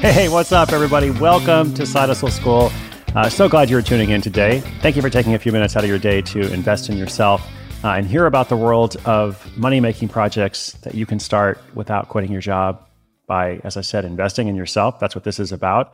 Hey, what's up, everybody? Welcome to Side Hustle School. Uh, so glad you're tuning in today. Thank you for taking a few minutes out of your day to invest in yourself uh, and hear about the world of money making projects that you can start without quitting your job by, as I said, investing in yourself. That's what this is about.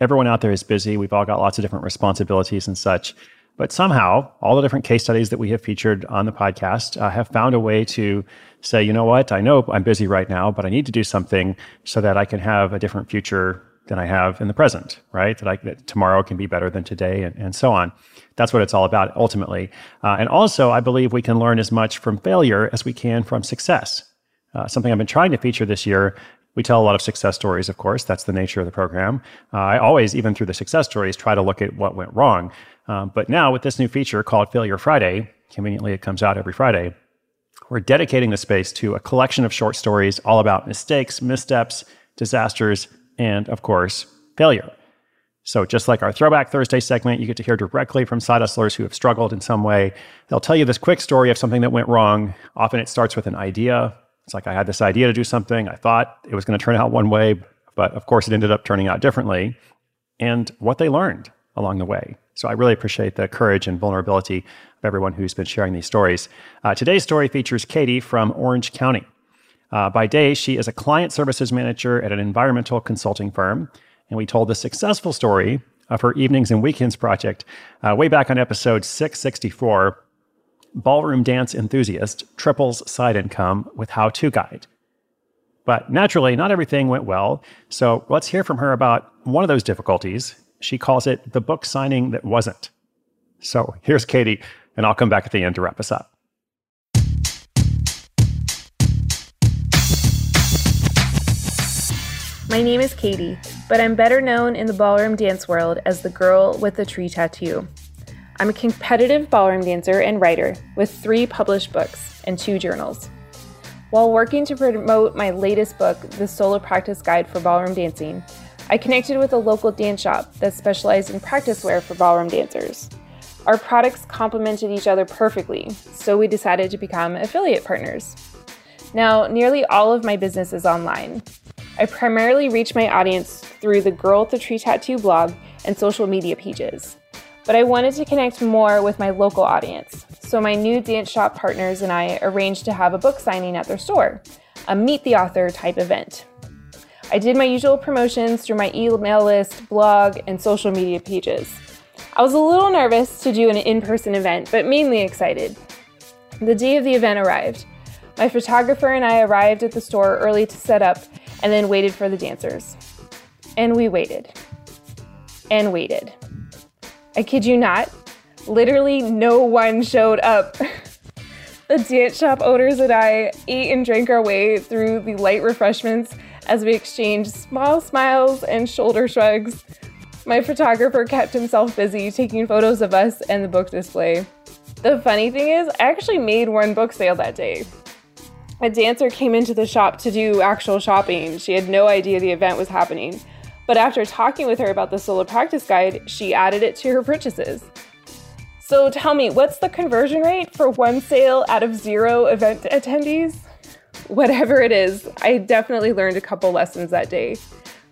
Everyone out there is busy. We've all got lots of different responsibilities and such. But somehow, all the different case studies that we have featured on the podcast uh, have found a way to say, you know what, I know I'm busy right now, but I need to do something so that I can have a different future than I have in the present, right? That, I, that tomorrow can be better than today and, and so on. That's what it's all about ultimately. Uh, and also, I believe we can learn as much from failure as we can from success. Uh, something I've been trying to feature this year. We tell a lot of success stories, of course. That's the nature of the program. Uh, I always, even through the success stories, try to look at what went wrong. Um, but now, with this new feature called Failure Friday, conveniently it comes out every Friday, we're dedicating the space to a collection of short stories all about mistakes, missteps, disasters, and of course, failure. So, just like our Throwback Thursday segment, you get to hear directly from side hustlers who have struggled in some way. They'll tell you this quick story of something that went wrong. Often it starts with an idea. It's like, I had this idea to do something. I thought it was going to turn out one way, but of course, it ended up turning out differently. And what they learned along the way. So, I really appreciate the courage and vulnerability of everyone who's been sharing these stories. Uh, today's story features Katie from Orange County. Uh, by day, she is a client services manager at an environmental consulting firm. And we told the successful story of her evenings and weekends project uh, way back on episode 664 Ballroom Dance Enthusiast Triples Side Income with How To Guide. But naturally, not everything went well. So let's hear from her about one of those difficulties. She calls it the book signing that wasn't. So here's Katie, and I'll come back at the end to wrap us up. My name is Katie, but I'm better known in the ballroom dance world as the girl with the tree tattoo. I'm a competitive ballroom dancer and writer with three published books and two journals. While working to promote my latest book, The Solo Practice Guide for Ballroom Dancing, I connected with a local dance shop that specialized in practice wear for ballroom dancers. Our products complemented each other perfectly, so we decided to become affiliate partners. Now, nearly all of my business is online, I primarily reach my audience through the Girl with the Tree Tattoo blog and social media pages. But I wanted to connect more with my local audience, so my new dance shop partners and I arranged to have a book signing at their store, a meet the author type event. I did my usual promotions through my email list, blog, and social media pages. I was a little nervous to do an in person event, but mainly excited. The day of the event arrived. My photographer and I arrived at the store early to set up and then waited for the dancers. And we waited. And waited. I kid you not, literally no one showed up. the dance shop owners and I ate and drank our way through the light refreshments as we exchanged small smiles and shoulder shrugs. My photographer kept himself busy taking photos of us and the book display. The funny thing is, I actually made one book sale that day a dancer came into the shop to do actual shopping. She had no idea the event was happening. But after talking with her about the solo practice guide, she added it to her purchases. So tell me, what's the conversion rate for one sale out of zero event attendees? Whatever it is, I definitely learned a couple lessons that day.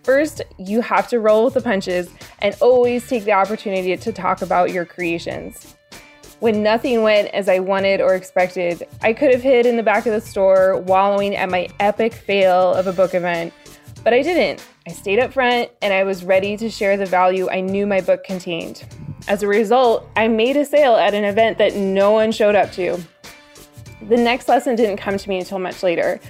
First, you have to roll with the punches and always take the opportunity to talk about your creations. When nothing went as I wanted or expected, I could have hid in the back of the store, wallowing at my epic fail of a book event. But I didn't. I stayed up front and I was ready to share the value I knew my book contained. As a result, I made a sale at an event that no one showed up to. The next lesson didn't come to me until much later.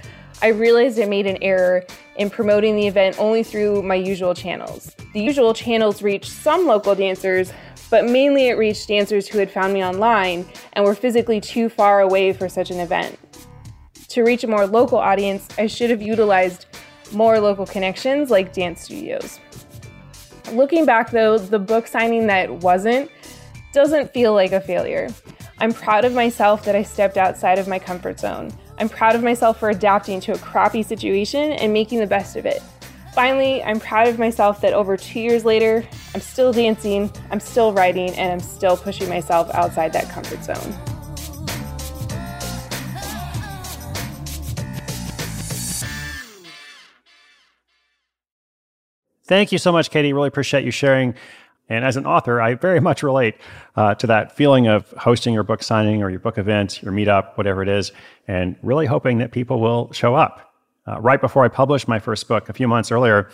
I realized I made an error in promoting the event only through my usual channels. The usual channels reached some local dancers, but mainly it reached dancers who had found me online and were physically too far away for such an event. To reach a more local audience, I should have utilized more local connections like dance studios. Looking back though, the book signing that wasn't doesn't feel like a failure. I'm proud of myself that I stepped outside of my comfort zone. I'm proud of myself for adapting to a crappy situation and making the best of it. Finally, I'm proud of myself that over two years later, I'm still dancing, I'm still writing, and I'm still pushing myself outside that comfort zone. Thank you so much, Katie. Really appreciate you sharing. And as an author, I very much relate uh, to that feeling of hosting your book signing or your book event, your meetup, whatever it is, and really hoping that people will show up. Uh, right before I published my first book, a few months earlier,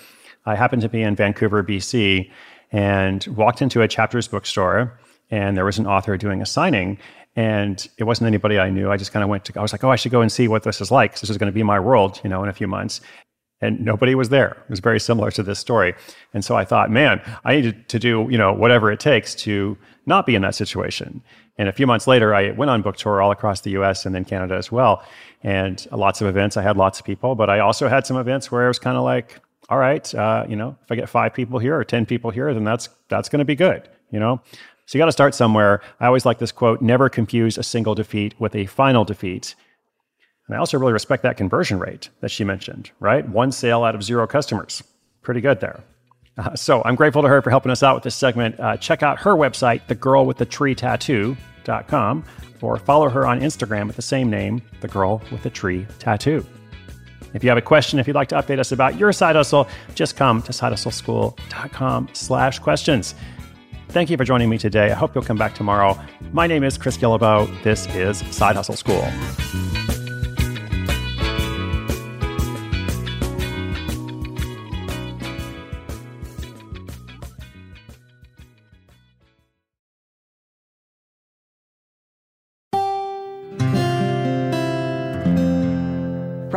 I happened to be in Vancouver, BC, and walked into a chapters bookstore, and there was an author doing a signing. And it wasn't anybody I knew. I just kind of went to, I was like, oh, I should go and see what this is like. This is going to be my world, you know, in a few months and nobody was there. It was very similar to this story. And so I thought, man, I need to do, you know, whatever it takes to not be in that situation. And a few months later, I went on book tour all across the US and then Canada as well. And lots of events, I had lots of people, but I also had some events where I was kind of like, all right, uh, you know, if I get five people here or 10 people here, then that's, that's going to be good, you know? So you got to start somewhere. I always like this quote never confuse a single defeat with a final defeat. And I also really respect that conversion rate that she mentioned, right? One sale out of zero customers. Pretty good there. Uh, so I'm grateful to her for helping us out with this segment. Uh, check out her website, thegirlwiththetree.tattoo.com, or follow her on Instagram with the same name, The Girl with the Tree Tattoo. If you have a question, if you'd like to update us about your side hustle, just come to sidehustleschool.com slash questions. Thank you for joining me today. I hope you'll come back tomorrow. My name is Chris Guillebeau. This is Side Hustle School.